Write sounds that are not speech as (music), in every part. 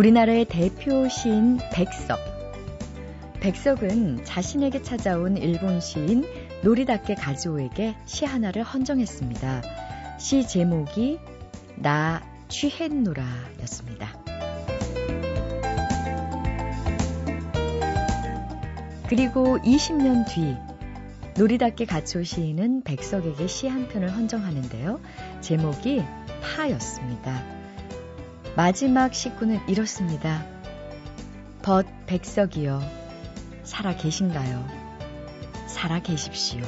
우리나라의 대표 시인 백석. 백석은 자신에게 찾아온 일본 시인 노리다케 가즈오에게 시 하나를 헌정했습니다. 시 제목이 나 취했노라 였습니다. 그리고 20년 뒤 노리다케 가츠오 시인은 백석에게 시 한 편을 헌정하는데요. 제목이 파였습니다. 마지막 식구는 이렇습니다. 벗 백석이여 살아 계신가요? 살아 계십시오.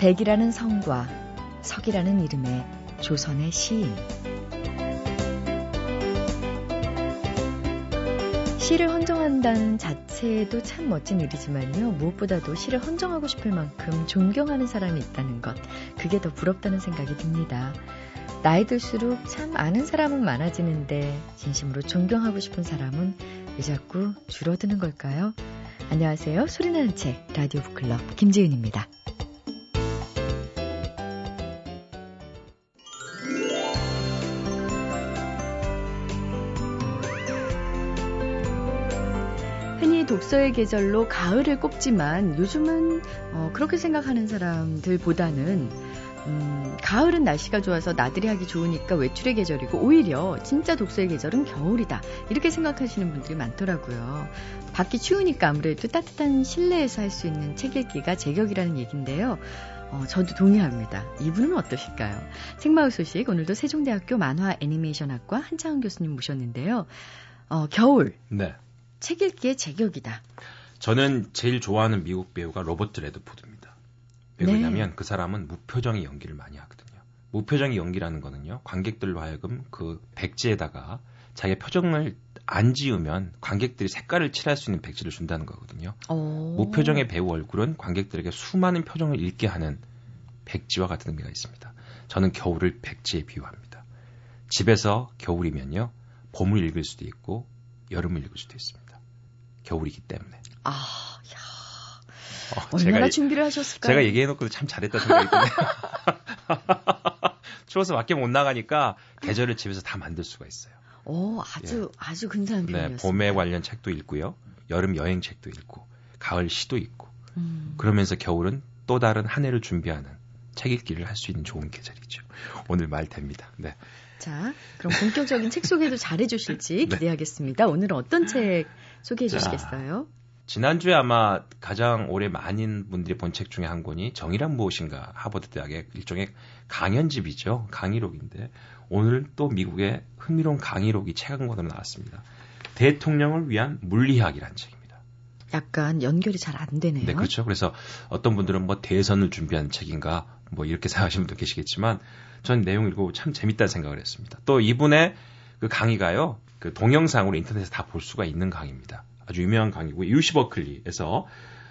백이라는 성과 석이라는 이름의 조선의 시인. 시를 헌정한다는 자체도 참 멋진 일이지만요. 무엇보다도 시를 헌정하고 싶을 만큼 존경하는 사람이 있다는 것. 그게 더 부럽다는 생각이 듭니다. 나이 들수록 참 아는 사람은 많아지는데 진심으로 존경하고 싶은 사람은 왜 자꾸 줄어드는 걸까요? 안녕하세요. 소리나는 책 라디오 북클럽 김지윤입니다. 독서의 계절로 가을을 꼽지만 요즘은 어, 그렇게 생각하는 사람들보다는 음, 가을은 날씨가 좋아서 나들이 하기 좋으니까 외출의 계절이고 오히려 진짜 독서의 계절은 겨울이다 이렇게 생각하시는 분들이 많더라고요. 밖이 추우니까 아무래도 따뜻한 실내에서 할 수 있는 책 읽기가 제격이라는 얘기인데요. 어, 저도 동의합니다. 이분은 어떠실까요? 책마을 소식 오늘도 세종대학교 만화 애니메이션학과 한창훈 교수님 모셨는데요. 어, 겨울. 네. 책 읽기의 제격이다. 저는 제일 좋아하는 미국 배우가 로버트 레드포드입니다. 왜 네. 그러냐면 그 사람은 무표정의 연기를 많이 하거든요. 무표정의 연기라는 거는요. 관객들로 하여금 그 백지에다가 자기의 표정을 안 지으면 관객들이 색깔을 칠할 수 있는 백지를 준다는 거거든요. 오. 무표정의 배우 얼굴은 관객들에게 수많은 표정을 읽게 하는 백지와 같은 의미가 있습니다. 저는 겨울을 백지에 비유합니다. 집에서 겨울이면요. 봄을 읽을 수도 있고 여름을 읽을 수도 있습니다. 겨울이기 때문에. 아, 야. (laughs) 어, 얼마나 제가, 준비를 하셨을까요? 제가 얘기해놓고 참 잘했다 생각이 드네요. (laughs) 추워서 밖에 못 나가니까 계절을 집에서 다 만들 수가 있어요. 오, 아주 예. 아주 근사한 표현이었어요. 네, 봄에 관련 책도 읽고요. 여름 여행 책도 읽고 가을 시도 읽고 음. 그러면서 겨울은 또 다른 한 해를 준비하는 책 읽기를 할 수 있는 좋은 계절이죠. 오늘 말 됩니다. 네. 자, 그럼 본격적인 책 소개도 잘해 주실지 (laughs) 네. 기대하겠습니다. 오늘은 어떤 책 소개해 주시겠어요? 지난주에 아마 가장 오래 많은 분들이 본 책 중에 한 권이 정의란 무엇인가 하버드 대학의 일종의 강연집이죠. 강의록인데 오늘 또 미국의 흥미로운 강의록이 책 한 권으로 나왔습니다. 대통령을 위한 물리학이라는 책입니다. 약간 연결이 잘 안 되네요. 네, 그렇죠. 그래서 어떤 분들은 뭐 대선을 준비한 책인가 뭐 이렇게 (laughs) 생각하시는 분도 계시겠지만 전 내용 읽고 참 재밌다는 생각을 했습니다. 또 이분의 그 강의가요. 그 동영상으로 인터넷에 다 볼 수가 있는 강의입니다. 아주 유명한 강의고 유시 버클리에서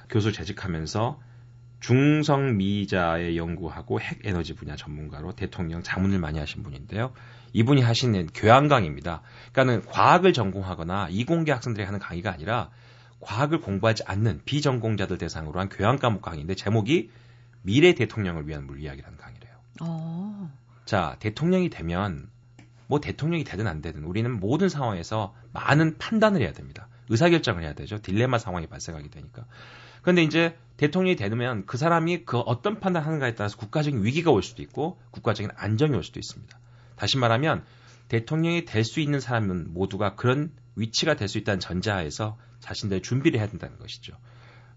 교수 재직하면서 중성 미자의 연구하고 핵 에너지 분야 전문가로 대통령 자문을 많이 하신 분인데요. 이분이 하시는 교양 강의입니다. 그러니까는 과학을 전공하거나 이공계 학생들이 하는 강의가 아니라 과학을 공부하지 않는 비전공자들 대상으로 한 교양 과목 강의인데 제목이 미래 대통령을 위한 물리학이라는 강의래요. 어. 자, 대통령이 되면 뭐 대통령이 되든 안 되든 우리는 모든 상황에서 많은 판단을 해야 됩니다. 의사결정을 해야 되죠. 딜레마 상황이 발생하게 되니까. 그런데 이제 대통령이 되면 그 사람이 그 어떤 판단을 하는가에 따라서 국가적인 위기가 올 수도 있고 국가적인 안정이 올 수도 있습니다. 다시 말하면 대통령이 될 수 있는 사람은 모두가 그런 위치가 될 수 있다는 전제하에서 자신들의 준비를 해야 된다는 것이죠.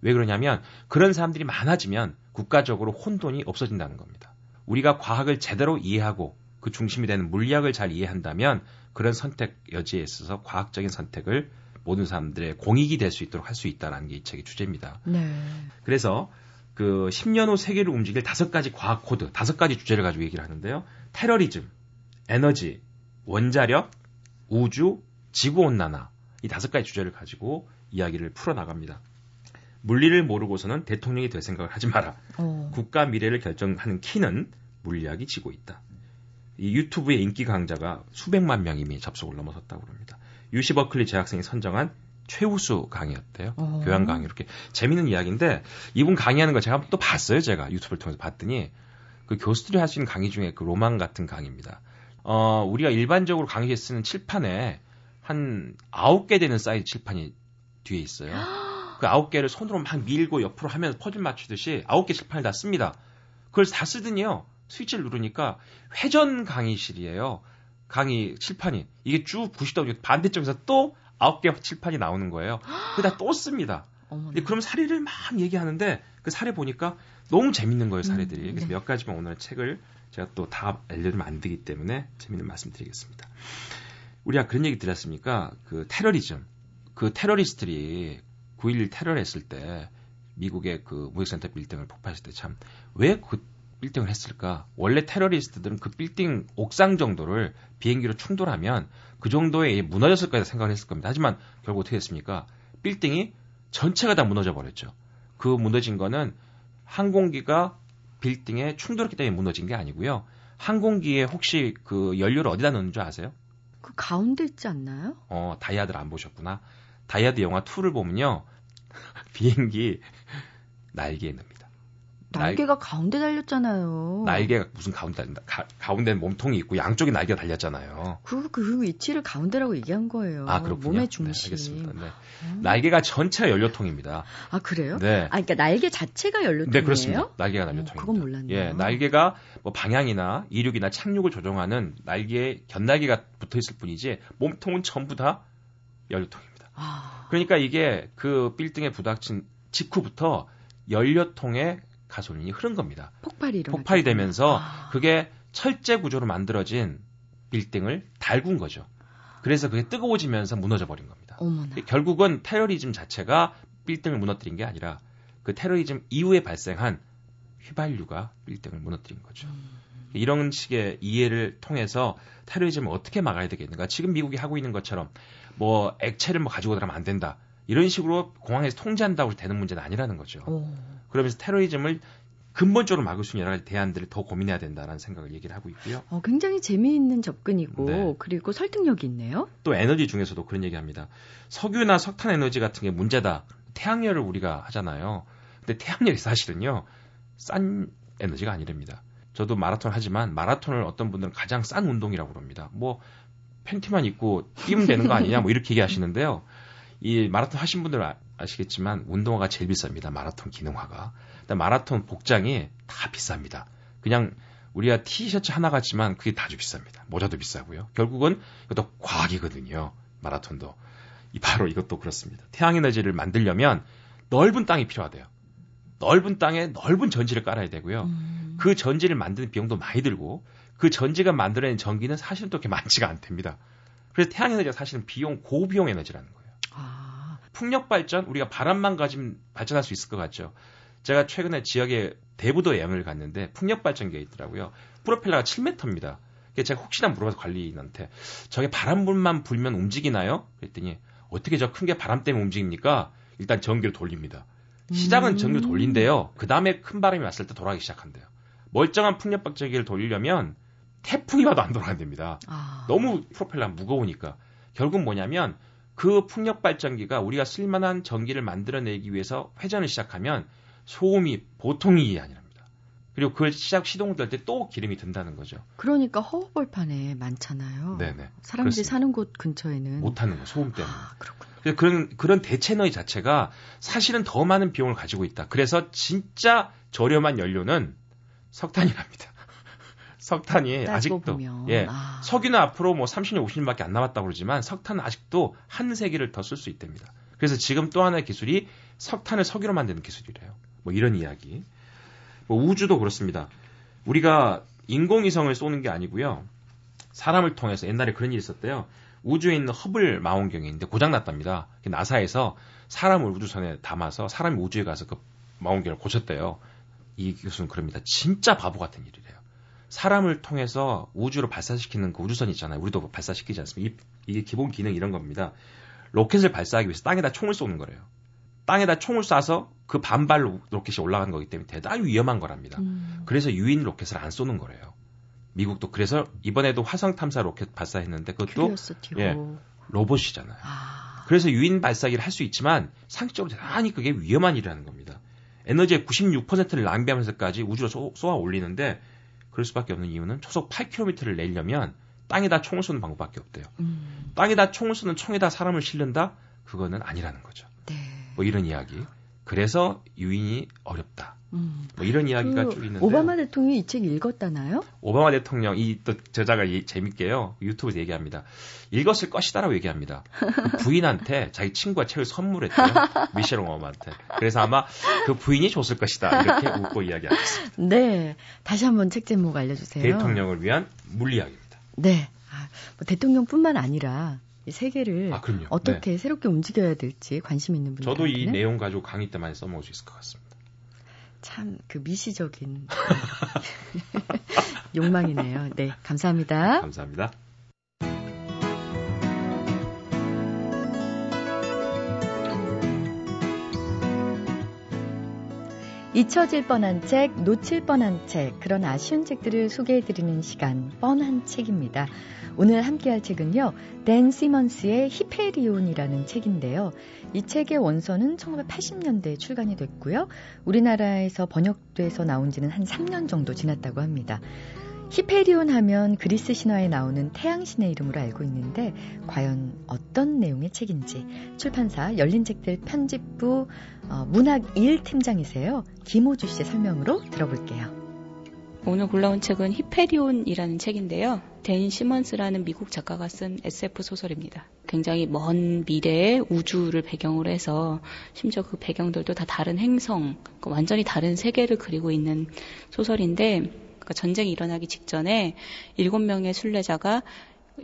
왜 그러냐면 그런 사람들이 많아지면 국가적으로 혼돈이 없어진다는 겁니다. 우리가 과학을 제대로 이해하고 그 중심이 되는 물리학을 잘 이해한다면 그런 선택 여지에 있어서 과학적인 선택을 모든 사람들의 공익이 될 수 있도록 할 수 있다라는 게 이 책의 주제입니다. 네. 그래서 그 10년 후 세계를 움직일 다섯 가지 과학 코드, 다섯 가지 주제를 가지고 얘기를 하는데요. 테러리즘, 에너지, 원자력, 우주, 지구 온난화 이 다섯 가지 주제를 가지고 이야기를 풀어 나갑니다. 물리를 모르고서는 대통령이 될 생각을 하지 마라. 오. 어. 국가 미래를 결정하는 키는 물리학이 지고 있다. 이 유튜브의 인기 강좌가 수백만 명이 미 접속을 넘어섰다고 합니다. 유시 버클리 재학생이 선정한 최우수 강의였대요. 오. 어. 교양 강의 이렇게 재밌는 이야기인데 이분 강의하는 거 제가 또 봤어요. 제가 유튜브를 통해서 봤더니 그 교수들이 할수 있는 강의 중에 그 로망 같은 강의입니다. 어, 우리가 일반적으로 강의에 쓰는 칠판에 한한 아홉 개 되는 사이즈 칠판이 뒤에 있어요. (gasps) 그 아홉 개를 손으로 막 밀고 옆으로 하면서 퍼즐 맞추듯이 아홉 개 칠판을 다 씁니다. 그걸 다 쓰더니요. 스위치를 누르니까 회전 강의실이에요. 강의 칠판이. 이게 쭉 90도 반대쪽에서 또 아홉 개 칠판이 나오는 거예요. 그다 (gasps) 또 씁니다. 근데 그럼 사례를 막 얘기하는데 그 사례 보니까 너무 재밌는 거예요, 사례들이. 음, 그래서 네. 몇 가지만 오늘 책을 제가 또 다 알려주면 안 되기 때문에 재밌는 말씀 드리겠습니다. 우리가 그런 얘기 드렸습니까? 그 테러리즘. 그 테러리스트들이 9.11 테러를 했을 때 미국의 그 무역센터 빌딩을 폭파했을 때 참 왜 그 빌딩을 했을까? 원래 테러리스트들은 그 빌딩 옥상 정도를 비행기로 충돌하면 그 정도에 무너졌을 거다 생각을 했을 겁니다. 하지만 결국 어떻게 됐습니까? 빌딩이 전체가 다 무너져 버렸죠. 그 무너진 거는 항공기가 빌딩에 충돌했기 때문에 무너진 게 아니고요. 항공기에 혹시 그 연료를 어디다 넣는 줄 아세요? 그 가운데 있지 않나요? 어, 다이아드를 안 보셨구나. 다이아드 영화 2를 보면요. (laughs) 비행기 날개에 넣습니다. 날개가 날... 가운데 달렸잖아요. 날개가 무슨 가운데 달린다. 가, 가운데는 몸통이 있고 양쪽에 날개가 달렸잖아요. 그, 그 위치를 가운데라고 얘기한 거예요. 아, 그렇군요. 몸의 중심. 네, 알겠습니다. 네. 음. 날개가 전체가 연료통입니다. 아, 그래요? 네. 아, 그러니까 날개 자체가 연료통이에요? 네, 그렇습니다. 날개가 연료통입니다. 어, 그건 몰랐네요. 예, 날개가 뭐 방향이나 이륙이나 착륙을 조정하는 날개에 견날개가 붙어 있을 뿐이지 몸통은 전부 다 연료통입니다. 아... 그러니까 이게 그 빌딩에 부닥친 직후부터 연료통에 가솔린이 흐른 겁니다. 폭발이 일어 폭발이 되면서 아. 그게 철제 구조로 만들어진 빌딩을 달군 거죠. 그래서 그게 뜨거워지면서 무너져 버린 겁니다. 어머나. 결국은 테러리즘 자체가 빌딩을 무너뜨린 게 아니라 그 테러리즘 이후에 발생한 휘발유가 빌딩을 무너뜨린 거죠. 음. 이런 식의 이해를 통해서 테러리즘을 어떻게 막아야 되겠는가? 지금 미국이 하고 있는 것처럼 뭐 액체를 뭐 가지고 들어가면 안 된다. 이런 식으로 공항에서 통제한다고 되는 문제는 아니라는 거죠. 오. 그러면서 테러리즘을 근본적으로 막을 수 있는 여러 가지 대안들을 더 고민해야 된다는 생각을 얘기를 하고 있고요. 어, 굉장히 재미있는 접근이고 네. 그리고 설득력이 있네요. 또 에너지 중에서도 그런 얘기합니다. 석유나 석탄 에너지 같은 게 문제다. 태양열을 우리가 하잖아요. 근데 태양열이 사실은요 싼 에너지가 아니랍니다. 저도 마라톤 하지만 마라톤을 어떤 분들은 가장 싼 운동이라고 그럽니다. 뭐 팬티만 입고 뛰면 되는 거 아니냐 뭐 이렇게 얘기하시는데요. 이 마라톤 하신 분들 아, 아시겠지만 운동화가 제일 비쌉니다. 마라톤 기능화가. 마라톤 복장이 다 비쌉니다. 그냥 우리가 티셔츠 하나 같지만 그게 다주 비쌉니다. 모자도 비싸고요. 결국은 이것도 과학이거든요. 마라톤도. 이 바로 이것도 그렇습니다. 태양에너지를 만들려면 넓은 땅이 필요하대요. 넓은 땅에 넓은 전지를 깔아야 되고요. 음. 그 전지를 만드는 비용도 많이 들고 그 전지가 만들어낸 전기는 사실은 또 그렇게 많지가 않답니다. 그래서 태양에너지가 사실은 비용 고비용 에너지라는 거예요. 아. 풍력 발전 우리가 바람만 가지면 발전할 수 있을 것 같죠. 제가 최근에 지역에 대부도 여행을 갔는데 풍력 발전기가 있더라고요. 프로펠러가 7m입니다. 제가 혹시나 물어봐서 관리인한테 저게 바람불만 불면 움직이나요? 그랬더니 어떻게 저 큰 게 바람 때문에 움직입니까? 일단 전기를 돌립니다. 시작은 전기를 돌린대요. 그 다음에 큰 바람이 왔을 때 돌아가기 시작한대요. 멀쩡한 풍력 발전기를 돌리려면 태풍이 와도 안 돌아간답니다. 아. 너무 프로펠러가 무거우니까. 결국 뭐냐면 그 풍력 발전기가 우리가 쓸만한 전기를 만들어내기 위해서 회전을 시작하면 소음이 보통이 아니랍니다. 그리고 그걸 시작 시동될 때 또 기름이 든다는 거죠. 그러니까 허허벌판에 많잖아요. 네네. 사람들이 그렇습니다. 사는 곳 근처에는 못 하는 거 소음 때문에. 아, 그렇군요. 그런 그런 대체너의 자체가 사실은 더 많은 비용을 가지고 있다. 그래서 진짜 저렴한 연료는 석탄이랍니다. 석탄이 아직도 보면. 예 아. 석유는 앞으로 뭐 30년 50년밖에 안 남았다고 그러지만 석탄은 아직도 한 세기를 더 쓸 수 있답니다. 그래서 지금 또 하나의 기술이 석탄을 석유로 만드는 기술이래요. 뭐 이런 이야기. 뭐 우주도 그렇습니다. 우리가 인공위성을 쏘는 게 아니고요. 사람을 통해서 옛날에 그런 일이 있었대요. 우주에 있는 허블 망원경이 있는데 고장났답니다. 나사에서 사람을 우주선에 담아서 사람이 우주에 가서 그 망원경을 고쳤대요. 이 교수는 그럽니다. 진짜 바보 같은 일이래요. 사람을 통해서 우주로 발사시키는 그 우주선 있잖아요. 우리도 발사시키지 않습니까? 이, 게 기본 기능 이런 겁니다. 로켓을 발사하기 위해서 땅에다 총을 쏘는 거래요. 땅에다 총을 쏴서 그 반발 로켓이 올라가는 거기 때문에 대단히 위험한 거랍니다. 음. 그래서 유인 로켓을 안 쏘는 거래요. 미국도 그래서 이번에도 화성 탐사 로켓 발사했는데 그것도 예, 로봇이잖아요. 아. 그래서 유인 발사기를 할 수 있지만 상식적으로 대단히 그게 위험한 일이라는 겁니다. 에너지의 96%를 낭비하면서까지 우주로 쏘아 올리는데 그럴 수밖에 없는 이유는 초속 8km를 내려면 땅에다 총을 쏘는 방법밖에 없대요. 음. 땅에다 총을 쏘는 총에다 사람을 실른다? 그거는 아니라는 거죠. 네. 뭐 이런 이야기. 그래서 유인이 어렵다. 음. 뭐 이런 이야기가 그 쭉 있는데 오바마 대통령이 이 책 읽었다나요? 오바마 대통령 이 또 저자가 이, 재밌게요 유튜브에서 얘기합니다. 읽었을 것이다라고 얘기합니다. 그 부인한테 자기 친구가 책을 선물했대요 (laughs) 미셸 오바마한테. 그래서 아마 그 부인이 줬을 것이다 이렇게 웃고 이야기하겠습니다. 네, 다시 한번 책 제목 알려주세요. 대통령을 위한 물리학입니다. 네, 아, 뭐 대통령뿐만 아니라 이 세계를 아, 어떻게 네. 새롭게 움직여야 될지 관심 있는 분들 저도 이 내용 가지고 강의 때 많이 써먹을 수 있을 것 같습니다. 참 그 미시적인 (laughs) 욕망이네요. 네, 감사합니다. 감사합니다. 잊혀질 뻔한 책, 놓칠 뻔한 책, 그런 아쉬운 책들을 소개해드리는 시간, 뻔한 책입니다. 오늘 함께할 책은요, 댄 시먼스의 히페리온이라는 책인데요. 이 책의 원서는 1980년대에 출간이 됐고요. 우리나라에서 번역돼서 나온 지는 한 3년 정도 지났다고 합니다. 히페리온 하면 그리스 신화에 나오는 태양신의 이름으로 알고 있는데 과연 어떤 내용의 책인지 출판사 열린책들 편집부 어, 문학 1 팀장이세요. 김호주 씨의 설명으로 들어볼게요. 오늘 골라온 책은 히페리온이라는 책인데요. 댄 시먼스라는 미국 작가가 쓴 SF 소설입니다. 굉장히 먼 미래의 우주를 배경으로 해서 심지어 그 배경들도 다 다른 행성, 완전히 다른 세계를 그리고 있는 소설인데 그러니까 전쟁이 일어나기 직전에 일곱 명의 순례자가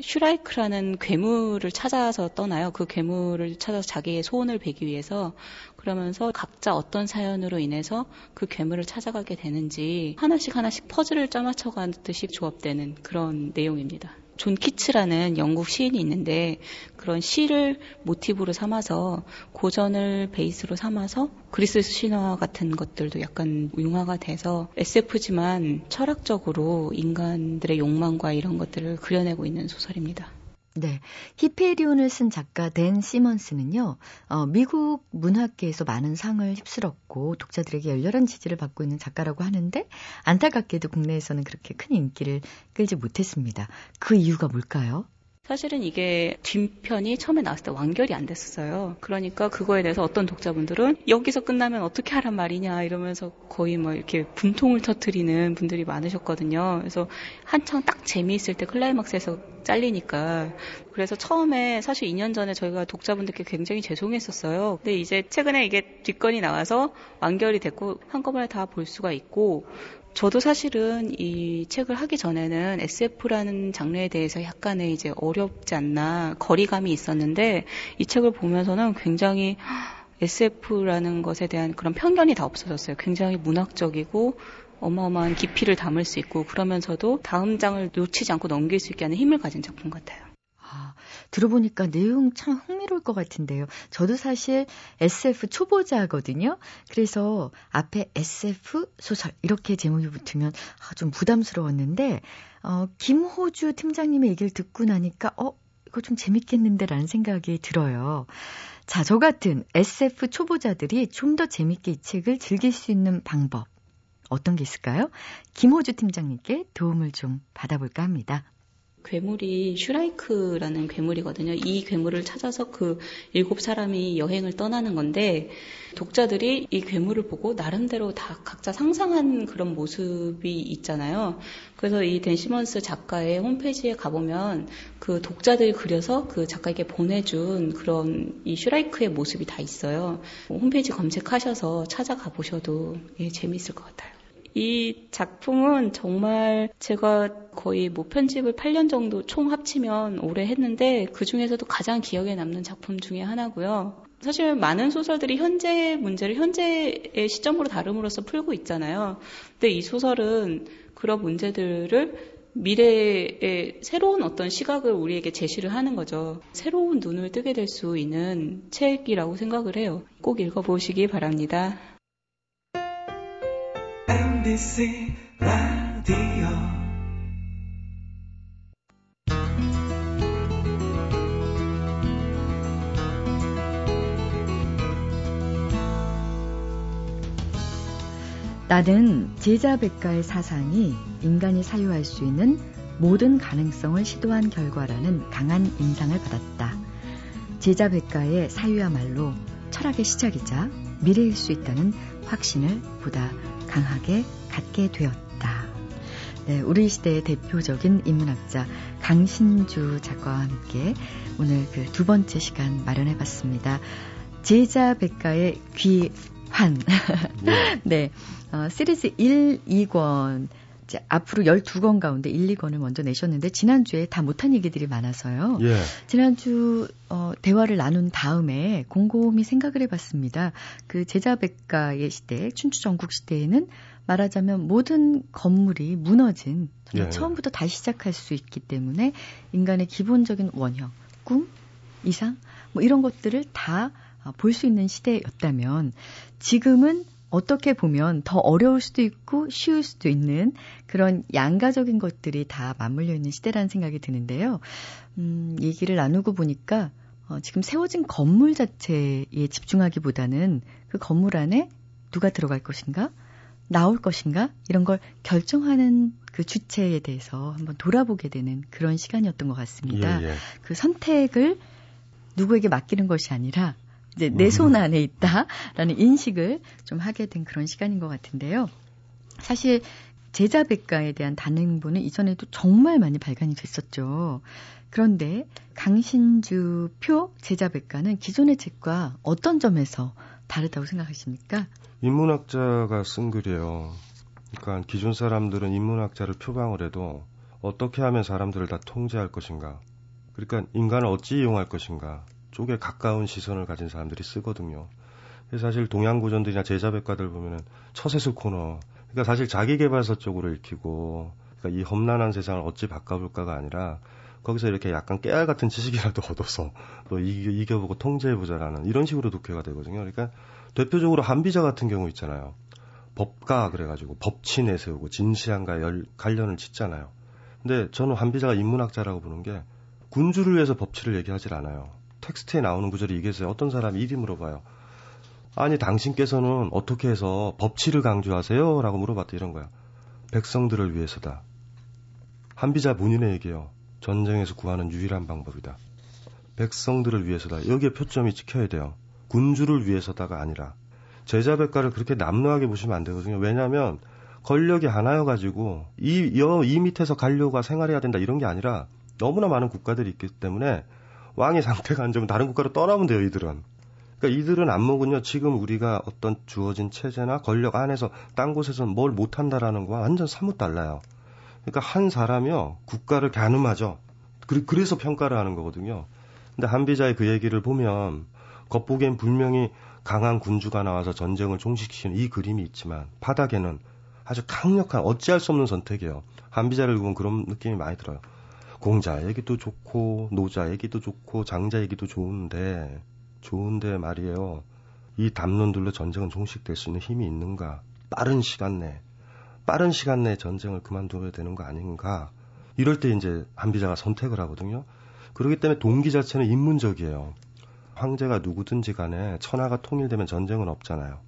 슈라이크라는 괴물을 찾아서 떠나요. 그 괴물을 찾아서 자기의 소원을 빌기 위해서 그러면서 각자 어떤 사연으로 인해서 그 괴물을 찾아가게 되는지 하나씩 하나씩 퍼즐을 짜맞춰 가듯이 조합되는 그런 내용입니다. 존 키츠라는 영국 시인이 있는데 그런 시를 모티브로 삼아서 고전을 베이스로 삼아서 그리스 신화 같은 것들도 약간 융화가 돼서 SF지만 철학적으로 인간들의 욕망과 이런 것들을 그려내고 있는 소설입니다. 네. 히페리온을 쓴 작가 댄 시먼스는요, 어, 미국 문학계에서 많은 상을 휩쓸었고, 독자들에게 열렬한 지지를 받고 있는 작가라고 하는데, 안타깝게도 국내에서는 그렇게 큰 인기를 끌지 못했습니다. 그 이유가 뭘까요? 사실은 이게 뒷편이 처음에 나왔을 때 완결이 안 됐었어요. 그러니까 그거에 대해서 어떤 독자분들은 여기서 끝나면 어떻게 하란 말이냐 이러면서 거의 뭐 이렇게 분통을 터트리는 분들이 많으셨거든요. 그래서 한창 딱 재미있을 때 클라이막스에서 잘리니까 그래서 처음에 사실 2년 전에 저희가 독자분들께 굉장히 죄송했었어요. 근데 이제 최근에 이게 뒷건이 나와서 완결이 됐고 한꺼번에 다 볼 수가 있고 저도 사실은 이 책을 하기 전에는 SF라는 장르에 대해서 약간의 이제 어렵지 않나 거리감이 있었는데 이 책을 보면서는 굉장히 SF라는 것에 대한 그런 편견이 다 없어졌어요. 굉장히 문학적이고 어마어마한 깊이를 담을 수 있고 그러면서도 다음 장을 놓치지 않고 넘길 수 있게 하는 힘을 가진 작품 같아요. 아, 들어보니까 내용 참 흥미로울 것 같은데요. 저도 사실 SF 초보자거든요. 그래서 앞에 SF 소설 이렇게 제목이 붙으면 아, 좀 부담스러웠는데 어, 김호주 팀장님의 얘기를 듣고 나니까 어 이거 좀 재밌겠는데라는 생각이 들어요. 자, 저 같은 SF 초보자들이 좀 더 재밌게 이 책을 즐길 수 있는 방법 어떤 게 있을까요? 김호주 팀장님께 도움을 좀 받아볼까 합니다. 괴물이 슈라이크라는 괴물이거든요. 이 괴물을 찾아서 그 일곱 사람이 여행을 떠나는 건데 독자들이 이 괴물을 보고 나름대로 다 각자 상상한 그런 모습이 있잖아요. 그래서 이 댄시먼스 작가의 홈페이지에 가보면 그 독자들이 그려서 그 작가에게 보내준 그런 이 슈라이크의 모습이 다 있어요. 홈페이지 검색하셔서 찾아가 보셔도 예, 재미있을 것 같아요. 이 작품은 정말 제가 거의 뭐 편집을 8년 정도 총 합치면 오래 했는데 그 중에서도 가장 기억에 남는 작품 중에 하나고요. 사실 많은 소설들이 현재 문제를 현재의 시점으로 다름으로써 풀고 있잖아요. 근데 이 소설은 그런 문제들을 미래의 새로운 어떤 시각을 우리에게 제시를 하는 거죠. 새로운 눈을 뜨게 될 수 있는 책이라고 생각을 해요. 꼭 읽어보시기 바랍니다. MBC 라디오 나는 제자백가의 사상이 인간이 사유할 수 있는 모든 가능성을 시도한 결과라는 강한 인상을 받았다. 제자 백가의 사유야말로 철학의 시작이자 미래일 수 있다는 확신을 보다 강하게 갖게 되었다. 네, 우리 시대의 대표적인 인문학자 강신주 작가와 함께 오늘 그 두 번째 시간 마련해 봤습니다. 제자 백가의 귀환. 네. (laughs) 네. 어, 시리즈 1, 2권 이제 앞으로 12권 가운데 1, 2권을 먼저 내셨는데 지난주에 다 못한 얘기들이 많아서요. 예. 지난주 어, 대화를 나눈 다음에 곰곰이 생각을 해봤습니다. 그 제자백가의 시대, 춘추 전국 시대에는 말하자면 모든 건물이 무너진 예, 예. 처음부터 다시 시작할 수 있기 때문에 인간의 기본적인 원형, 꿈, 이상 뭐 이런 것들을 다 볼수 어, 있는 시대였다면 지금은 어떻게 보면 더 어려울 수도 있고 쉬울 수도 있는 그런 양가적인 것들이 다 맞물려 있는 시대라는 생각이 드는데요. 음, 얘기를 나누고 보니까 어, 지금 세워진 건물 자체에 집중하기보다는 그 건물 안에 누가 들어갈 것인가, 나올 것인가 이런 걸 결정하는 그 주체에 대해서 한번 돌아보게 되는 그런 시간이었던 것 같습니다. 예, 예. 그 선택을 누구에게 맡기는 것이 아니라 이제 내손 음. 안에 있다라는 인식을 좀 하게 된 그런 시간인 것 같은데요. 사실 제자 백가에 대한 단행본은 이전에도 정말 많이 발간이 됐었죠. 그런데 강신주 표 제자 백가는 기존의 책과 어떤 점에서 다르다고 생각하십니까? 인문학자가 쓴 글이에요. 그러니까 기존 사람들은 인문학자를 표방을 해도 어떻게 하면 사람들을 다 통제할 것인가. 그러니까 인간을 어찌 이용할 것인가. 쪽에 가까운 시선을 가진 사람들이 쓰거든요. 사실 동양고전들이나 제자백과들 보면은 처세술 코너. 그러니까 사실 자기개발서 쪽으로 읽히고, 그러니까 이 험난한 세상을 어찌 바꿔볼까가 아니라 거기서 이렇게 약간 깨알 같은 지식이라도 (laughs) 얻어서 또 이겨, 보고 통제해보자라는 이런 식으로 독해가 되거든요. 그러니까 대표적으로 한비자 같은 경우 있잖아요. 법가 그래가지고 법치 내세우고 진시황과 열, 관련을 짓잖아요. 근데 저는 한비자가 인문학자라고 보는 게 군주를 위해서 법치를 얘기하질 않아요. 텍스트에 나오는 구절이 이게있어요 어떤 사람이 이리 물어봐요. 아니 당신께서는 어떻게 해서 법치를 강조하세요? 라고 물어봤다 이런 거야. 백성들을 위해서다. 한비자 문인의 얘기요. 전쟁에서 구하는 유일한 방법이다. 백성들을 위해서다. 여기에 표점이 찍혀야 돼요. 군주를 위해서다가 아니라. 제자백가를 그렇게 남루하게 보시면 안 되거든요. 왜냐하면 권력이 하나여 가지고 이, 여, 이 밑에서 관료가 생활해야 된다 이런 게 아니라 너무나 많은 국가들이 있기 때문에 왕의 상태가 안 좋으면 다른 국가로 떠나면 돼요, 이들은. 그러니까 이들은 안목은요, 지금 우리가 어떤 주어진 체제나 권력 안에서 딴 곳에서는 뭘 못한다라는 거와 완전 사뭇 달라요. 그러니까 한 사람이요, 국가를 가늠하죠. 그래서 평가를 하는 거거든요. 근데 한비자의 그 얘기를 보면, 겉보기엔 분명히 강한 군주가 나와서 전쟁을 종식시키는 이 그림이 있지만, 바닥에는 아주 강력한 어찌할 수 없는 선택이에요. 한비자를 보면 그런 느낌이 많이 들어요. 공자 얘기도 좋고 노자 얘기도 좋고 장자 얘기도 좋은데 좋은데 말이에요. 이 담론들로 전쟁은 종식될 수 있는 힘이 있는가? 빠른 시간 내 빠른 시간 내에 전쟁을 그만둬야 되는 거 아닌가? 이럴 때 이제 한비자가 선택을 하거든요. 그렇기 때문에 동기 자체는 인문적이에요. 황제가 누구든지 간에 천하가 통일되면 전쟁은 없잖아요.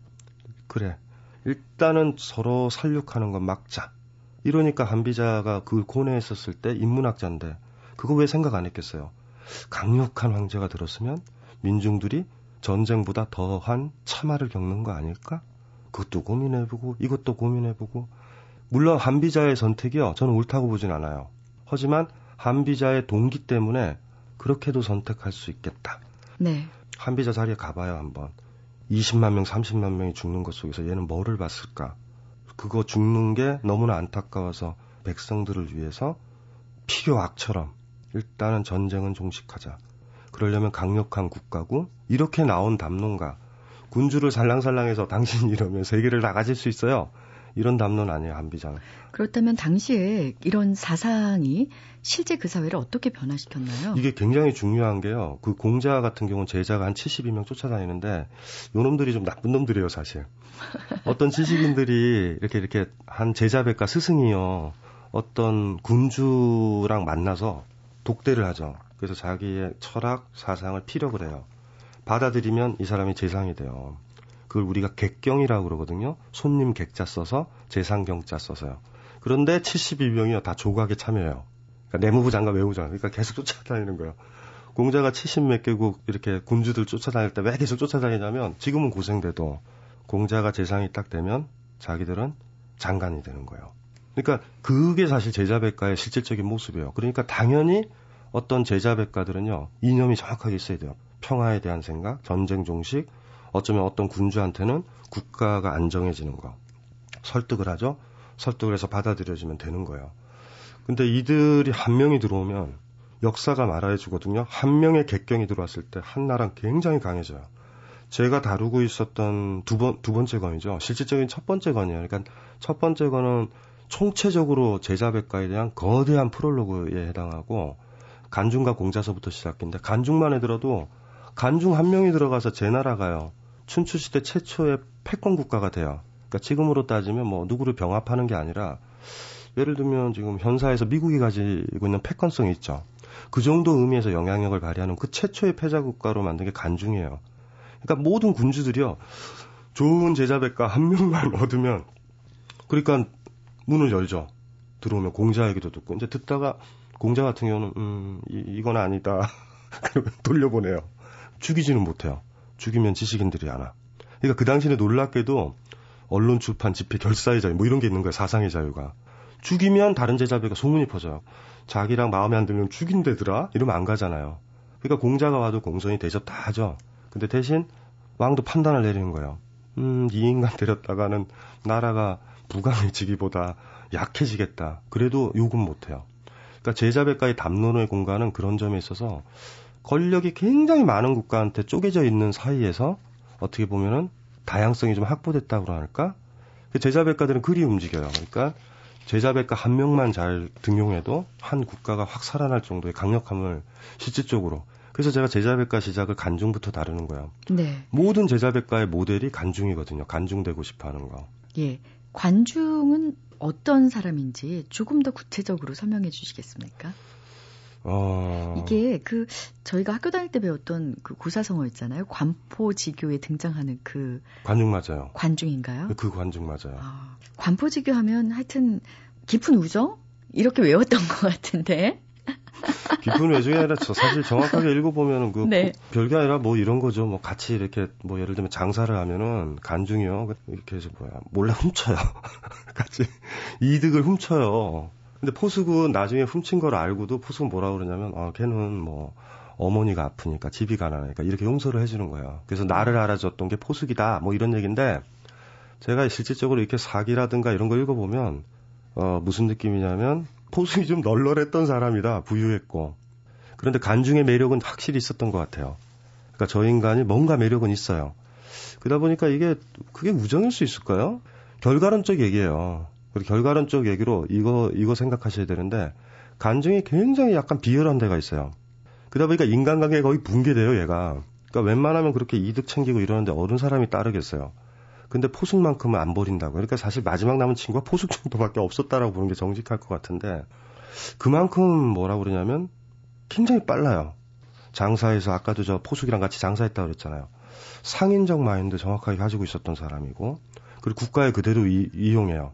그래. 일단은 서로 살육하는 건 막자. 이러니까 한비자가 그걸 고뇌했었을 때 인문학자인데 그거 왜 생각 안 했겠어요? 강력한 황제가 들었으면 민중들이 전쟁보다 더한 참화를 겪는 거 아닐까? 그것도 고민해보고 이것도 고민해보고 물론 한비자의 선택이요 저는 옳다고 보진 않아요. 하지만 한비자의 동기 때문에 그렇게도 선택할 수 있겠다. 네. 한비자 자리에 가봐요 한번. 20만 명, 30만 명이 죽는 것 속에서 얘는 뭐를 봤을까? 그거 죽는 게 너무나 안타까워서 백성들을 위해서 필요 악처럼 일단은 전쟁은 종식하자. 그러려면 강력한 국가고 이렇게 나온 담론가 군주를 살랑살랑해서 당신 (laughs) 이러면 세계를 나가질 수 있어요. 이런 담론 아니에요, 한비장. 그렇다면 당시에 이런 사상이 실제 그 사회를 어떻게 변화시켰나요? 이게 굉장히 중요한 게요. 그 공자 같은 경우는 제자가 한 72명 쫓아다니는데 요놈들이 좀 나쁜 놈들이에요, 사실. 어떤 지식인들이 이렇게 이렇게 한 제자백과 스승이요. 어떤 군주랑 만나서 독대를 하죠. 그래서 자기의 철학, 사상을 피력을 해요. 받아들이면 이 사람이 재상이 돼요. 그걸 우리가 객경이라고 그러거든요. 손님 객자 써서 재상경자 써서요. 그런데 72명이요 다 조각에 참여해요. 그러니까 내무부 장관, 장관. 그러니까 계속 쫓아다니는 거예요. 공자가 70 몇 개국 이렇게 군주들 쫓아다닐 때 왜 계속 쫓아다니냐면 지금은 고생돼도 공자가 재상이 딱 되면 자기들은 장관이 되는 거예요. 그러니까 그게 사실 제자백가의 실질적인 모습이에요. 그러니까 당연히 어떤 제자백가들은요, 이념이 정확하게 있어야 돼요. 평화에 대한 생각, 전쟁 종식, 어쩌면 어떤 군주한테는 국가가 안정해지는 거. 설득을 하죠. 설득을 해서 받아들여지면 되는 거예요. 근데 이들이 한 명이 들어오면 역사가 말해 주거든요. 한 명의 객경이 들어왔을 때 한 나라는 굉장히 강해져요. 제가 다루고 있었던 두 번, 두 번째 건이죠. 실질적인 첫 번째 건이에요. 그러니까 첫 번째 건은 총체적으로 제자백과에 대한 거대한 프롤로그에 해당하고 간중과 공자서부터 시작인데 간중만 해들어도 간중 한 명이 들어가서 제 나라가요. 춘추시대 최초의 패권 국가가 돼요. 그러니까 지금으로 따지면 뭐 누구를 병합하는 게 아니라 예를 들면 지금 현사에서 미국이 가지고 있는 패권성이 있죠. 그 정도 의미에서 영향력을 발휘하는 그 최초의 패자 국가로 만든 게 간중이에요. 그러니까 모든 군주들이요. 좋은 제자백과 한 명만 (laughs) 얻으면 그러니까 문을 열죠. 들어오면 공자 얘기도 듣고 이제 듣다가 공자 같은 경우는 음 이, 이건 아니다. (laughs) 그러면 돌려보내요. 죽이지는 못해요. 죽이면 지식인들이 안아. 그러니까 그 당시에 놀랍게도 언론 출판 집회 결사의 자유 뭐 이런 게 있는 거예요. 사상의 자유가. 죽이면 다른 제자배가 소문이 퍼져요. 자기랑 마음에 안 들면 죽인대더라? 이러면 안 가잖아요. 그러니까 공자가 와도 공손히 대접 다 하죠. 근데 대신 왕도 판단을 내리는 거예요. 음, 이 인간 데렸다가는 나라가 부강해지기보다 약해지겠다. 그래도 요금 못해요. 그러니까 제자백과의 담론의 공간은 그런 점에 있어서 권력이 굉장히 많은 국가한테 쪼개져 있는 사이에서 어떻게 보면은 다양성이 좀 확보됐다고 할까? 그 제자백과들은 그리 움직여요. 그러니까 제자백과 한 명만 잘 등용해도 한 국가가 확 살아날 정도의 강력함을 실질적으로 그래서 제가 제자백과 시작을 간중부터 다루는 거예요. 네. 모든 제자백과의 모델이 간중이거든요. 간중되고 싶어 하는 거. 예. 관중은 어떤 사람인지 조금 더 구체적으로 설명해 주시겠습니까? 어... 이게 그 저희가 학교 다닐 때 배웠던 그 고사성어 있잖아요. 관포지교에 등장하는 그 관중 맞아요. 관중인가요? 그 관중 맞아요. 아, 관포지교 하면 하여튼 깊은 우정 이렇게 외웠던 것 같은데. (laughs) 깊은 외정이 아니라 저 사실 정확하게 읽어보면은 그 네. 별게 아니라 뭐 이런 거죠. 뭐 같이 이렇게 뭐 예를 들면 장사를 하면은 간중이요. 이렇게 해서 뭐야 몰래 훔쳐요. (laughs) 같이 이득을 훔쳐요. 근데 포숙은 나중에 훔친 걸 알고도 포숙은 뭐라 그러냐면 아 걔는 뭐 어머니가 아프니까 집이 가난하니까 이렇게 용서를 해주는 거예요. 그래서 나를 알아줬던 게 포숙이다 뭐 이런 얘기인데 제가 실질적으로 이렇게 사기라든가 이런 거 읽어보면 어 무슨 느낌이냐면 포숙이 좀 널널했던 사람이다 부유했고 그런데 간중의 매력은 확실히 있었던 것 같아요. 그러니까 저 인간이 뭔가 매력은 있어요. 그러다 보니까 이게 그게 우정일 수 있을까요? 결과론적 얘기예요. 그리고 결과론적 얘기로 이거 이거 생각하셔야 되는데 간증이 굉장히 약간 비열한 데가 있어요. 그러다 보니까 인간관계가 거의 붕괴돼요, 얘가. 그러니까 웬만하면 그렇게 이득 챙기고 이러는데 어른 사람이 따르겠어요. 근데 포숙만큼은 안 버린다고. 그러니까 사실 마지막 남은 친구가 포숙 정도밖에 없었다라고 보는 게 정직할 것 같은데 그만큼 뭐라 고 그러냐면 굉장히 빨라요. 장사에서 아까도 저 포숙이랑 같이 장사했다고 그랬잖아요. 상인적 마인드 정확하게 가지고 있었던 사람이고 그리고 국가에 그대로 이, 이용해요.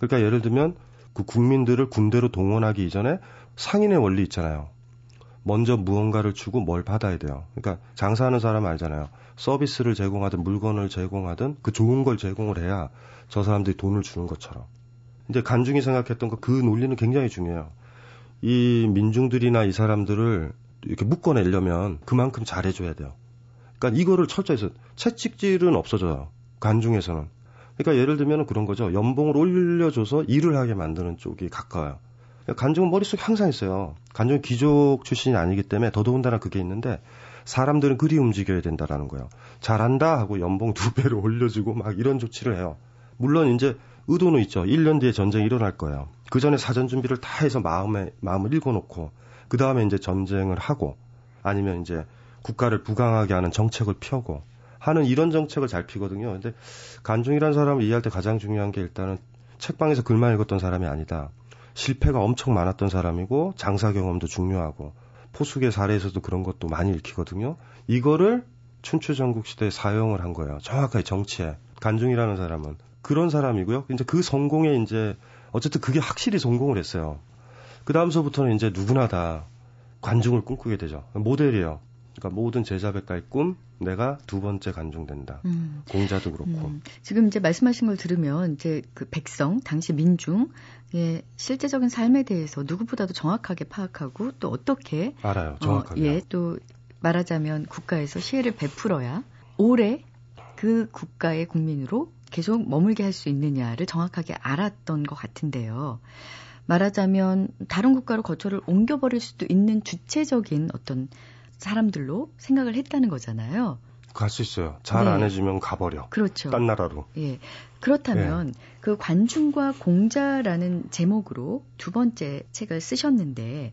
그러니까 예를 들면 그 국민들을 군대로 동원하기 이전에 상인의 원리 있잖아요. 먼저 무언가를 주고 뭘 받아야 돼요. 그러니까 장사하는 사람 알잖아요. 서비스를 제공하든 물건을 제공하든 그 좋은 걸 제공을 해야 저 사람들이 돈을 주는 것처럼. 이제 간중이 생각했던 거 그 논리는 굉장히 중요해요. 이 민중들이나 이 사람들을 이렇게 묶어내려면 그만큼 잘해줘야 돼요. 그러니까 이거를 철저히 해서 채찍질은 없어져요. 간중에서는. 그러니까 예를 들면 그런 거죠. 연봉을 올려줘서 일을 하게 만드는 쪽이 가까워요. 그러니까 간종은 머릿속에 항상 있어요. 간종은 귀족 출신이 아니기 때문에 더더군다나 그게 있는데 사람들은 그리 움직여야 된다라는 거예요. 잘한다 하고 연봉 두 배로 (laughs) 올려주고 막 이런 조치를 해요. 물론 이제 의도는 있죠. 1년 뒤에 전쟁이 일어날 거예요. 그 전에 사전 준비를 다 해서 마음에 마음을 읽어놓고 그 다음에 이제 전쟁을 하고 아니면 이제 국가를 부강하게 하는 정책을 펴고 하는 이런 정책을 잘 피거든요. 근데 간중이라는 사람을 이해할 때 가장 중요한 게 일단은 책방에서 글만 읽었던 사람이 아니다. 실패가 엄청 많았던 사람이고 장사 경험도 중요하고 포숙의 사례에서도 그런 것도 많이 읽히거든요. 이거를 춘추 전국 시대에 사용을 한 거예요. 정확하게 정치에 간중이라는 사람은 그런 사람이고요. 이제 그 성공에 이제 어쨌든 그게 확실히 성공을 했어요. 그 다음서부터는 이제 누구나 다 관중을 꿈꾸게 되죠. 모델이에요. 그러니까 모든 제자백가의 꿈, 내가 두 번째 관중된다. 음. 공자도 그렇고. 음. 지금 이제 말씀하신 걸 들으면 이제 그 백성, 당시 민중의 실제적인 삶에 대해서 누구보다도 정확하게 파악하고 또 어떻게 알아요. 정확하게. 어, 예, 또 말하자면 국가에서 시혜를 베풀어야 오래 그 국가의 국민으로 계속 머물게 할 수 있느냐를 정확하게 알았던 것 같은데요. 말하자면 다른 국가로 거처를 옮겨버릴 수도 있는 주체적인 어떤 사람들로 생각을 했다는 거잖아요. 갈 수 있어요. 잘안 네. 해주면 가버려. 그렇죠. 딴 나라로. 예. 그렇다면 예. 그 관중과 공자라는 제목으로 두 번째 책을 쓰셨는데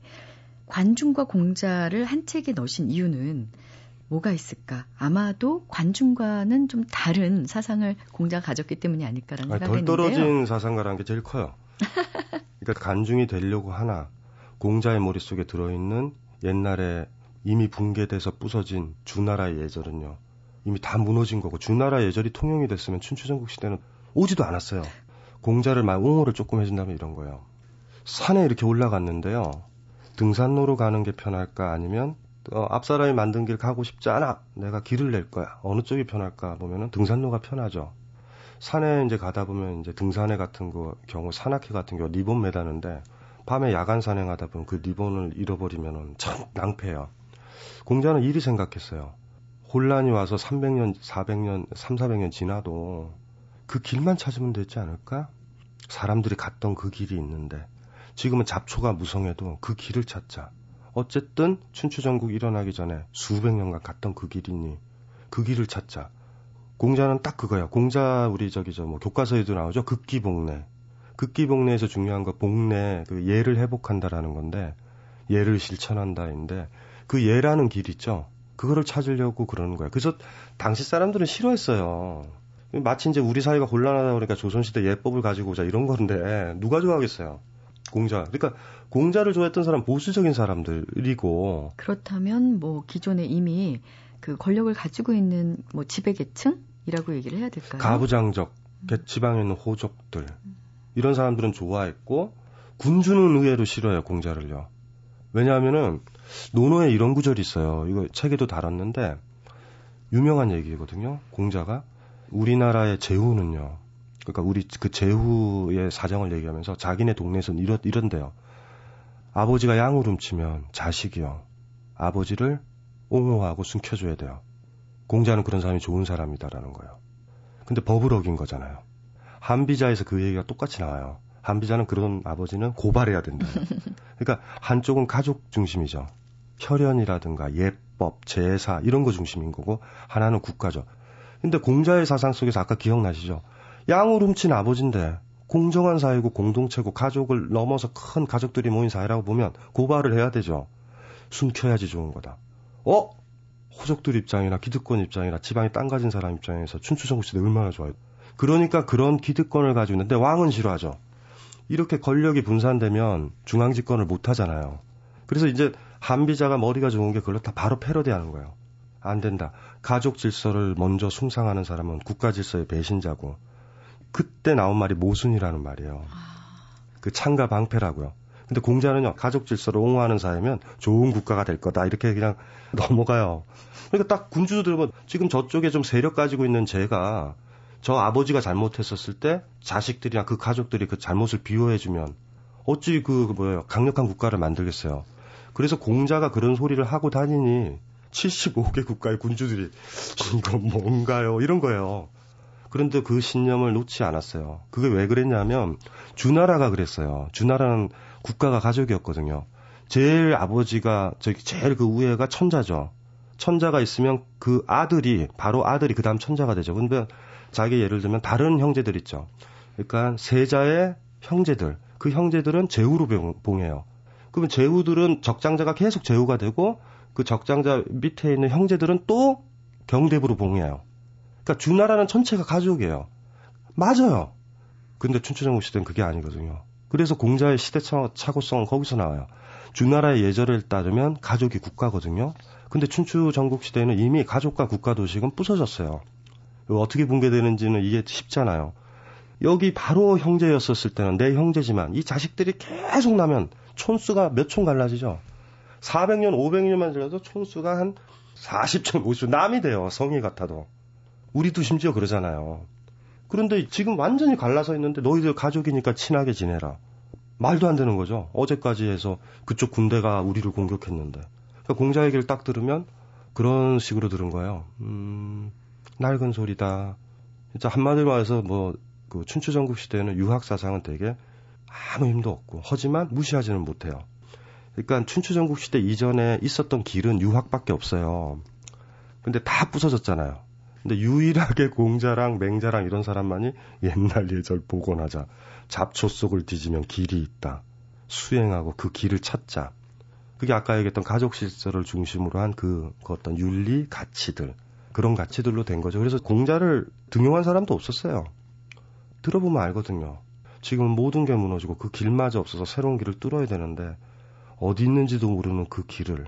관중과 공자를 한 책에 넣으신 이유는 뭐가 있을까? 아마도 관중과는 좀 다른 사상을 공자가 가졌기 때문이 아닐까라는 아니, 생각이 덜 떨어진 사상가라는 게 제일 커요. (laughs) 그러니까 관중이 되려고 하나 공자의 머릿속에 들어있는 옛날에 이미 붕괴돼서 부서진 주나라의 예절은요. 이미 다 무너진 거고 주나라 예절이 통용이 됐으면 춘추전국 시대는 오지도 않았어요. 공자를 막 옹호를 조금 해준다면 이런 거예요. 산에 이렇게 올라갔는데요. 등산로로 가는 게 편할까 아니면 어, 앞사람이 만든 길 가고 싶지 않아. 내가 길을 낼 거야. 어느 쪽이 편할까 보면은 등산로가 편하죠. 산에 이제 가다 보면 이제 등산회 같은 거 경우 산악회 같은 경우 리본 매다는데 밤에 야간 산행하다 보면 그 리본을 잃어버리면은 참 낭패예요. 공자는 일이 생각했어요. 혼란이 와서 300년, 400년, 3, 400년 지나도 그 길만 찾으면 되지 않을까? 사람들이 갔던 그 길이 있는데 지금은 잡초가 무성해도 그 길을 찾자. 어쨌든 춘추전국 일어나기 전에 수백 년간 갔던 그 길이니 그 길을 찾자. 공자는 딱 그거야. 공자 우리 저기 저 뭐 교과서에도 나오죠. 극기복례. 극기복례에서 중요한 거 복례 그 예를 회복한다라는 건데 예를 실천한다인데 그 예라는 길 있죠. 그거를 찾으려고 그러는 거야. 그래서 당시 사람들은 싫어했어요. 마치 이제 우리 사회가 곤란하다 보니까 조선시대 예법을 가지고 오자 이런 건데 누가 좋아하겠어요. 공자. 그러니까 공자를 좋아했던 사람 보수적인 사람들이고 그렇다면 뭐 기존에 이미 그 권력을 가지고 있는 뭐 지배 계층이라고 얘기를 해야 될까요? 가부장적 음. 지방에 있는 호족들 이런 사람들은 좋아했고 군주는 의외로 싫어요 공자를요. 왜냐하면은 논어에 이런 구절이 있어요. 이거 책에도 다뤘는데 유명한 얘기거든요. 공자가 우리나라의 제후는요. 그러니까 우리 그 제후의 사정을 얘기하면서 자기네 동네에서는 이런 이런데요. 아버지가 양을 훔치면 자식이요. 아버지를 옹호하고 숨겨줘야 돼요. 공자는 그런 사람이 좋은 사람이다라는 거예요. 근데 법을 어긴 거잖아요. 한비자에서 그 얘기가 똑같이 나와요. 한비자는 그런 아버지는 고발해야 된다. 그러니까 한쪽은 가족 중심이죠. 혈연이라든가 예법, 제사 이런 거 중심인 거고 하나는 국가죠. 근데 공자의 사상 속에서 아까 기억나시죠? 양을 훔친 아버지인데 공정한 사회고 공동체고 가족을 넘어서 큰 가족들이 모인 사회라고 보면 고발을 해야 되죠. 숨겨야지 좋은 거다. 어? 호족들 입장이나 기득권 입장이나 지방에 땅 가진 사람 입장에서 춘추전국 시대 얼마나 좋아요. 그러니까 그런 기득권을 가지고 있는데 왕은 싫어하죠. 이렇게 권력이 분산되면 중앙 집권을 못 하잖아요. 그래서 이제 한 비자가 머리가 좋은 게 그걸 다 바로 패러디하는 거예요. 안 된다. 가족 질서를 먼저 숭상하는 사람은 국가 질서의 배신자고. 그때 나온 말이 모순이라는 말이에요. 그 창가 방패라고요. 근데 공자는요, 가족 질서를 옹호하는 사회면 좋은 국가가 될 거다. 이렇게 그냥 (laughs) 넘어가요. 그러니까 딱 군주도 들어보면 지금 저쪽에 좀 세력 가지고 있는 제가 저 아버지가 잘못했었을 때 자식들이나 그 가족들이 그 잘못을 비호해주면 어찌 그, 그 뭐예요 강력한 국가를 만들겠어요. 그래서 공자가 그런 소리를 하고 다니니 75개 국가의 군주들이 이거 뭔가요? 이런 거예요. 그런데 그 신념을 놓지 않았어요. 그게 왜 그랬냐면 주나라가 그랬어요. 주나라는 국가가 가족이었거든요. 제일 아버지가 저기 제일 그 우애가 천자죠. 천자가 있으면 그 아들이 바로 아들이 그다음 천자가 되죠. 근데 자기 예를 들면 다른 형제들 있죠. 그러니까 세자의 형제들, 그 형제들은 제후로 봉해요. 그러면 제후들은 적장자가 계속 제후가 되고 그 적장자 밑에 있는 형제들은 또 경대부로 봉해요. 그러니까 주나라는 전체가 가족이에요. 맞아요. 근데 춘추전국 시대는 그게 아니거든요. 그래서 공자의 시대착오성은 거기서 나와요. 주나라의 예절을 따르면 가족이 국가거든요. 근데 춘추 전국 시대에는 이미 가족과 국가 도식은 부서졌어요. 어떻게 붕괴되는지는 이게 쉽잖아요. 여기 바로 형제였었을 때는 내 형제지만 이 자식들이 계속 나면 촌수가 몇 촌 갈라지죠. 400년, 500년만 지나도 촌수가 한 40촌, 50촌 남이 돼요. 성이 같아도. 우리도 심지어 그러잖아요. 그런데 지금 완전히 갈라서 있는데 너희들 가족이니까 친하게 지내라. 말도 안 되는 거죠. 어제까지 해서 그쪽 군대가 우리를 공격했는데. 그러니까 공자 얘기를 딱 들으면 그런 식으로 들은 거예요. 음, 낡은 소리다. 진짜 한마디로 말해서 뭐, 그 춘추전국 시대에는 유학 사상은 되게 아무 힘도 없고, 하지만 무시하지는 못해요. 그러니까 춘추전국 시대 이전에 있었던 길은 유학밖에 없어요. 근데 다 부서졌잖아요. 근데 유일하게 공자랑 맹자랑 이런 사람만이 옛날 예절 복원하자. 잡초 속을 뒤지면 길이 있다. 수행하고 그 길을 찾자. 그게 아까 얘기했던 가족 실설을 중심으로 한그 어떤 윤리 가치들 그런 가치들로 된 거죠. 그래서 공자를 등용한 사람도 없었어요. 들어보면 알거든요. 지금 모든 게 무너지고 그 길마저 없어서 새로운 길을 뚫어야 되는데 어디 있는지도 모르는 그 길을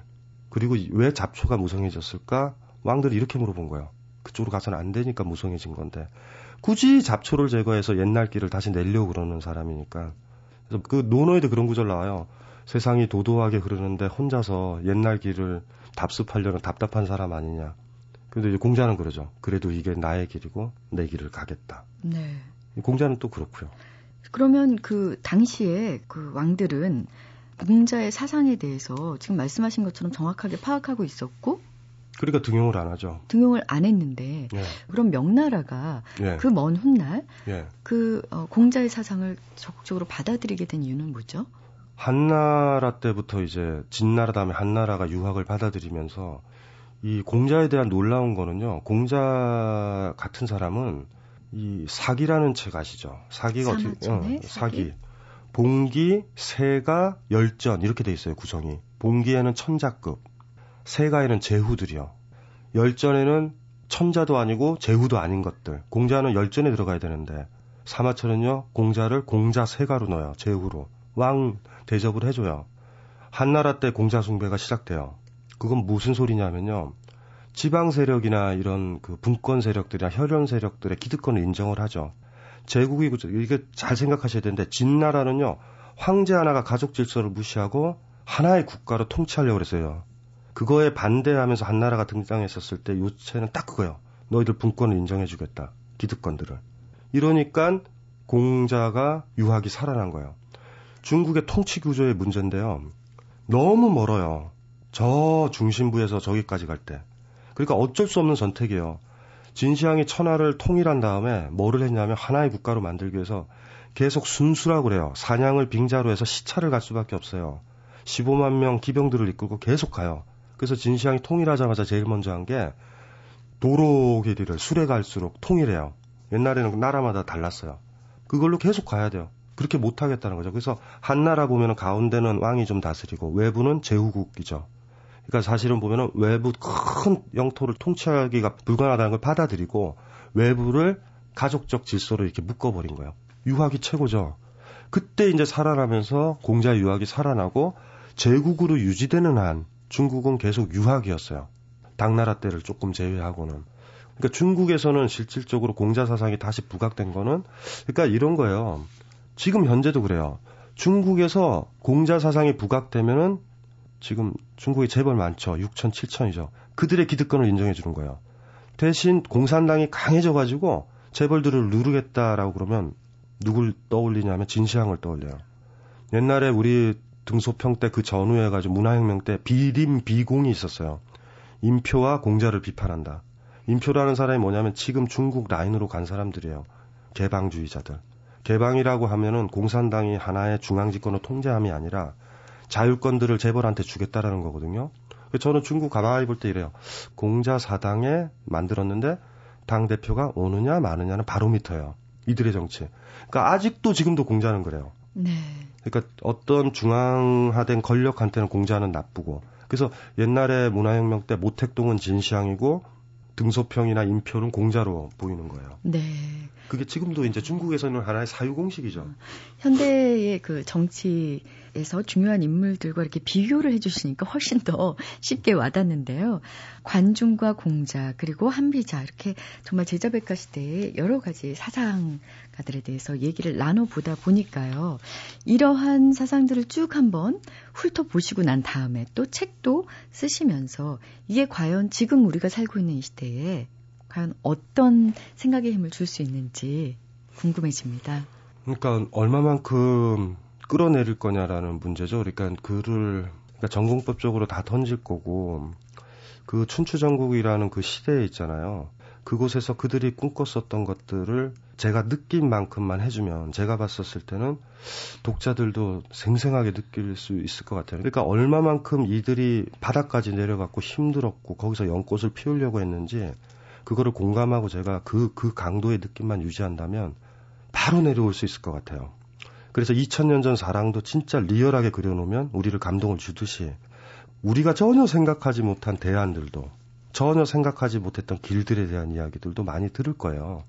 그리고 왜 잡초가 무성해졌을까? 왕들이 이렇게 물어본 거예요. 그쪽으로 가서는 안 되니까 무성해진 건데 굳이 잡초를 제거해서 옛날 길을 다시 내려고 그러는 사람이니까 그래서 그 논어에도 그런 구절 나와요. 세상이 도도하게 흐르는데 혼자서 옛날 길을 답습하려는 답답한 사람 아니냐. 근데 이제 공자는 그러죠. 그래도 이게 나의 길이고 내 길을 가겠다. 네. 공자는 또 그렇고요. 그러면 그 당시에 그 왕들은 공자의 사상에 대해서 지금 말씀하신 것처럼 정확하게 파악하고 있었고 그러니까 등용을 안 하죠. 등용을 안 했는데 예. 그럼 명나라가 예. 그먼 훗날 예. 그 어, 공자의 사상을 적극적으로 받아들이게 된 이유는 뭐죠? 한나라 때부터 이제 진나라 다음에 한나라가 유학을 받아들이면서 이 공자에 대한 놀라운 거는요. 공자 같은 사람은 이 사기라는 책 아시죠? 사기가 어떻게 어, 사기. 사기. 봉기, 세가, 열전 이렇게 돼 있어요 구성이. 봉기에는 천자급, 세가에는 제후들이요. 열전에는 천자도 아니고 제후도 아닌 것들. 공자는 열전에 들어가야 되는데 사마천은요 공자를 공자 세가로 넣어요 제후로. 왕 대접을 해줘요. 한나라 때 공자 숭배가 시작돼요. 그건 무슨 소리냐면요. 지방 세력이나 이런 그 분권 세력들이나 혈연 세력들의 기득권을 인정을 하죠. 제국이 이게 잘 생각하셔야 되는데 진나라는요. 황제 하나가 가족 질서를 무시하고 하나의 국가로 통치하려고 그랬어요. 그거에 반대하면서 한나라가 등장했었을 때 요체는 딱 그거예요. 너희들 분권을 인정해주겠다. 기득권들을. 이러니까 공자가 유학이 살아난 거예요. 중국의 통치 구조의 문제인데요. 너무 멀어요. 저 중심부에서 저기까지 갈 때. 그러니까 어쩔 수 없는 선택이에요. 진시황이 천하를 통일한 다음에 뭐를 했냐면 하나의 국가로 만들기 위해서 계속 순수라고 그래요. 사냥을 빙자로 해서 시차를 갈 수밖에 없어요. 15만 명 기병들을 이끌고 계속 가요. 그래서 진시황이 통일하자마자 제일 먼저 한 게 도로 길이를 수레 갈수록 통일해요. 옛날에는 나라마다 달랐어요. 그걸로 계속 가야 돼요. 그렇게 못하겠다는 거죠. 그래서 한나라 보면은 가운데는 왕이 좀 다스리고 외부는 제후국이죠. 그러니까 사실은 보면은 외부 큰 영토를 통치하기가 불가능하다는 걸 받아들이고 외부를 가족적 질서로 이렇게 묶어버린 거예요. 유학이 최고죠. 그때 이제 살아나면서 공자 유학이 살아나고 제국으로 유지되는 한 중국은 계속 유학이었어요. 당나라 때를 조금 제외하고는. 그러니까 중국에서는 실질적으로 공자 사상이 다시 부각된 거는 그러니까 이런 거예요. 지금 현재도 그래요. 중국에서 공자 사상이 부각되면은 지금 중국에 재벌 많죠. 6천, 7천이죠. 그들의 기득권을 인정해 주는 거예요. 대신 공산당이 강해져 가지고 재벌들을 누르겠다라고 그러면 누굴 떠올리냐면 진시황을 떠올려요. 옛날에 우리 등소평 때 그 전후에 가지고 문화혁명 때 비림 비공이 있었어요. 임표와 공자를 비판한다. 임표라는 사람이 뭐냐면 지금 중국 라인으로 간 사람들이에요. 개방주의자들. 개방이라고 하면은 공산당이 하나의 중앙 집권을 통제함이 아니라 자율권들을 재벌한테 주겠다라는 거거든요. 저는 중국 가만히 볼 때 이래요. 공자 사당에 만들었는데 당 대표가 오느냐 마느냐는 바로미터예요. 이들의 정치. 그러니까 아직도 지금도 공자는 그래요. 네. 그러니까 어떤 중앙화된 권력한테는 공자는 나쁘고 그래서 옛날에 문화혁명 때 모택동은 진시황이고 등소평이나 인표는 공자로 보이는 거예요. 네. 그게 지금도 이제 중국에서는 하나의 사유 공식이죠. 현대의 그 정치 에서 중요한 인물들과 이렇게 비교를 해주시니까 훨씬 더 쉽게 와닿는데요. 관중과 공자 그리고 한비자 이렇게 정말 제자백과 시대의 여러 가지 사상가들에 대해서 얘기를 나눠보다 보니까요. 이러한 사상들을 쭉 한번 훑어보시고 난 다음에 또 책도 쓰시면서 이게 과연 지금 우리가 살고 있는 이 시대에 과연 어떤 생각의 힘을 줄 수 있는지 궁금해집니다. 그러니까 얼마만큼 끌어내릴 거냐라는 문제죠. 그러니까 그를 그러니까 전공법적으로 다 던질 거고 그 춘추전국이라는 그 시대에 있잖아요. 그곳에서 그들이 꿈꿨었던 것들을 제가 느낀 만큼만 해주면 제가 봤었을 때는 독자들도 생생하게 느낄 수 있을 것 같아요. 그러니까 얼마만큼 이들이 바닥까지 내려갔고 힘들었고 거기서 연꽃을 피우려고 했는지 그거를 공감하고 제가 그, 그 강도의 느낌만 유지한다면 바로 내려올 수 있을 것 같아요. 그래서 2000년 전 사랑도 진짜 리얼하게 그려놓으면 우리를 감동을 주듯이 우리가 전혀 생각하지 못한 대안들도 전혀 생각하지 못했던 길들에 대한 이야기들도 많이 들을 거예요.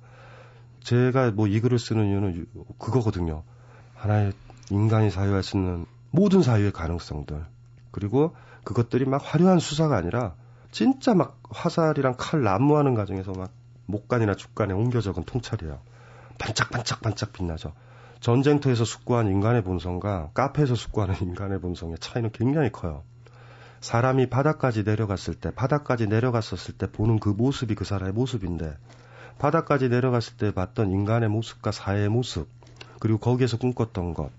제가 뭐 이 글을 쓰는 이유는 그거거든요. 하나의 인간이 사유할 수 있는 모든 사유의 가능성들. 그리고 그것들이 막 화려한 수사가 아니라 진짜 막 화살이랑 칼 난무하는 과정에서 막 목간이나 죽간에 옮겨 적은 통찰이에요. 반짝반짝반짝 빛나죠. 전쟁터에서 숙고한 인간의 본성과 카페에서 숙고하는 (laughs) 인간의 본성의 차이는 굉장히 커요. 사람이 바닥까지 내려갔을 때, 바닥까지 내려갔었을 때 보는 그 모습이 그 사람의 모습인데, 바닥까지 내려갔을 때 봤던 인간의 모습과 사회의 모습, 그리고 거기에서 꿈꿨던 것,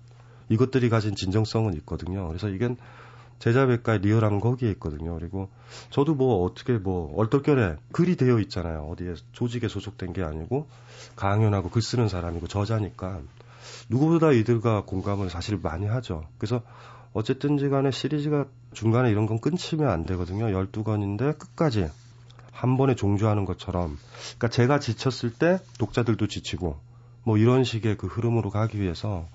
이것들이 가진 진정성은 있거든요. 그래서 이건 제자백과의 리얼함은 거기에 있거든요. 그리고 저도 뭐 어떻게 뭐 얼떨결에 글이 되어 있잖아요. 어디에 조직에 소속된 게 아니고 강연하고 글 쓰는 사람이고 저자니까 누구보다 이들과 공감을 사실 많이 하죠. 그래서 어쨌든지 간에 시리즈가 중간에 이런 건 끊치면 안 되거든요. 12권인데 끝까지 한 번에 종주하는 것처럼. 그러니까 제가 지쳤을 때 독자들도 지치고 뭐 이런 식의 그 흐름으로 가기 위해서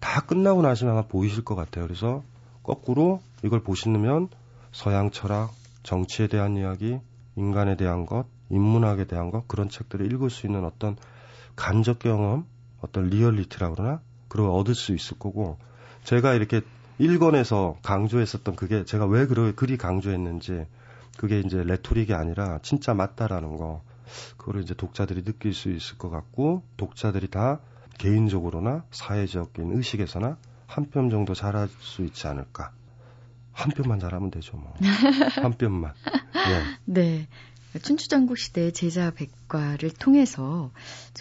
다 끝나고 나시면 아마 보이실 것 같아요. 그래서 거꾸로 이걸 보시면 서양 철학, 정치에 대한 이야기, 인간에 대한 것, 인문학에 대한 것 그런 책들을 읽을 수 있는 어떤 간접 경험, 어떤 리얼리티라 그러나 그걸 얻을 수 있을 거고 제가 이렇게 1권에서 강조했었던 그게 제가 왜 그러, 그리 강조했는지 그게 이제 레토릭이 아니라 진짜 맞다라는 거 그거를 이제 독자들이 느낄 수 있을 것 같고 독자들이 다 개인적으로나 사회적인 의식에서나 한 뼘 정도 잘할 수 있지 않을까. 한 뼘만 잘하면 되죠, 뭐. (laughs) 한 뼘만. 네. 네. 춘추전국 시대의 제자 백과를 통해서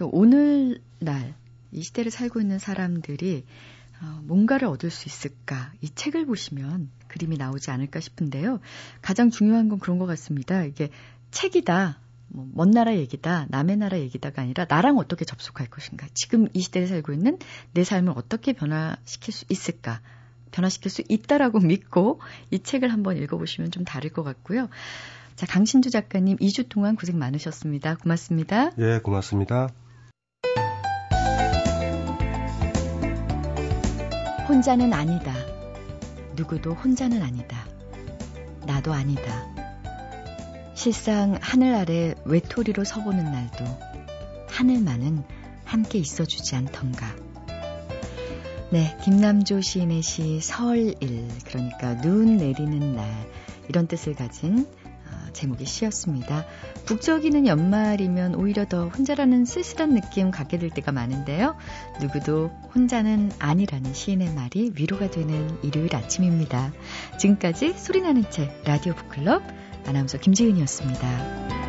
오늘날 이 시대를 살고 있는 사람들이 어, 뭔가를 얻을 수 있을까? 이 책을 보시면 그림이 나오지 않을까 싶은데요. 가장 중요한 건 그런 것 같습니다. 이게 책이다. 뭐, 먼 나라 얘기다, 남의 나라 얘기다가 아니라 나랑 어떻게 접속할 것인가. 지금 이 시대를 살고 있는 내 삶을 어떻게 변화시킬 수 있을까. 변화시킬 수 있다라고 (laughs) 믿고 이 책을 한번 읽어보시면 좀 다를 것 같고요. 자, 강신주 작가님 2주 동안 고생 많으셨습니다. 고맙습니다. 예, 고맙습니다. 혼자는 아니다. 누구도 혼자는 아니다. 나도 아니다. 실상 하늘 아래 외톨이로 서보는 날도 하늘만은 함께 있어주지 않던가. 네, 김남조 시인의 시 설일, 그러니까 눈 내리는 날, 이런 뜻을 가진 어, 제목의 시였습니다. 북적이는 연말이면 오히려 더 혼자라는 쓸쓸한 느낌 갖게 될 때가 많은데요. 누구도 혼자는 아니라는 시인의 말이 위로가 되는 일요일 아침입니다. 지금까지 소리나는 책 라디오 북클럽 아나운서 김지은이었습니다.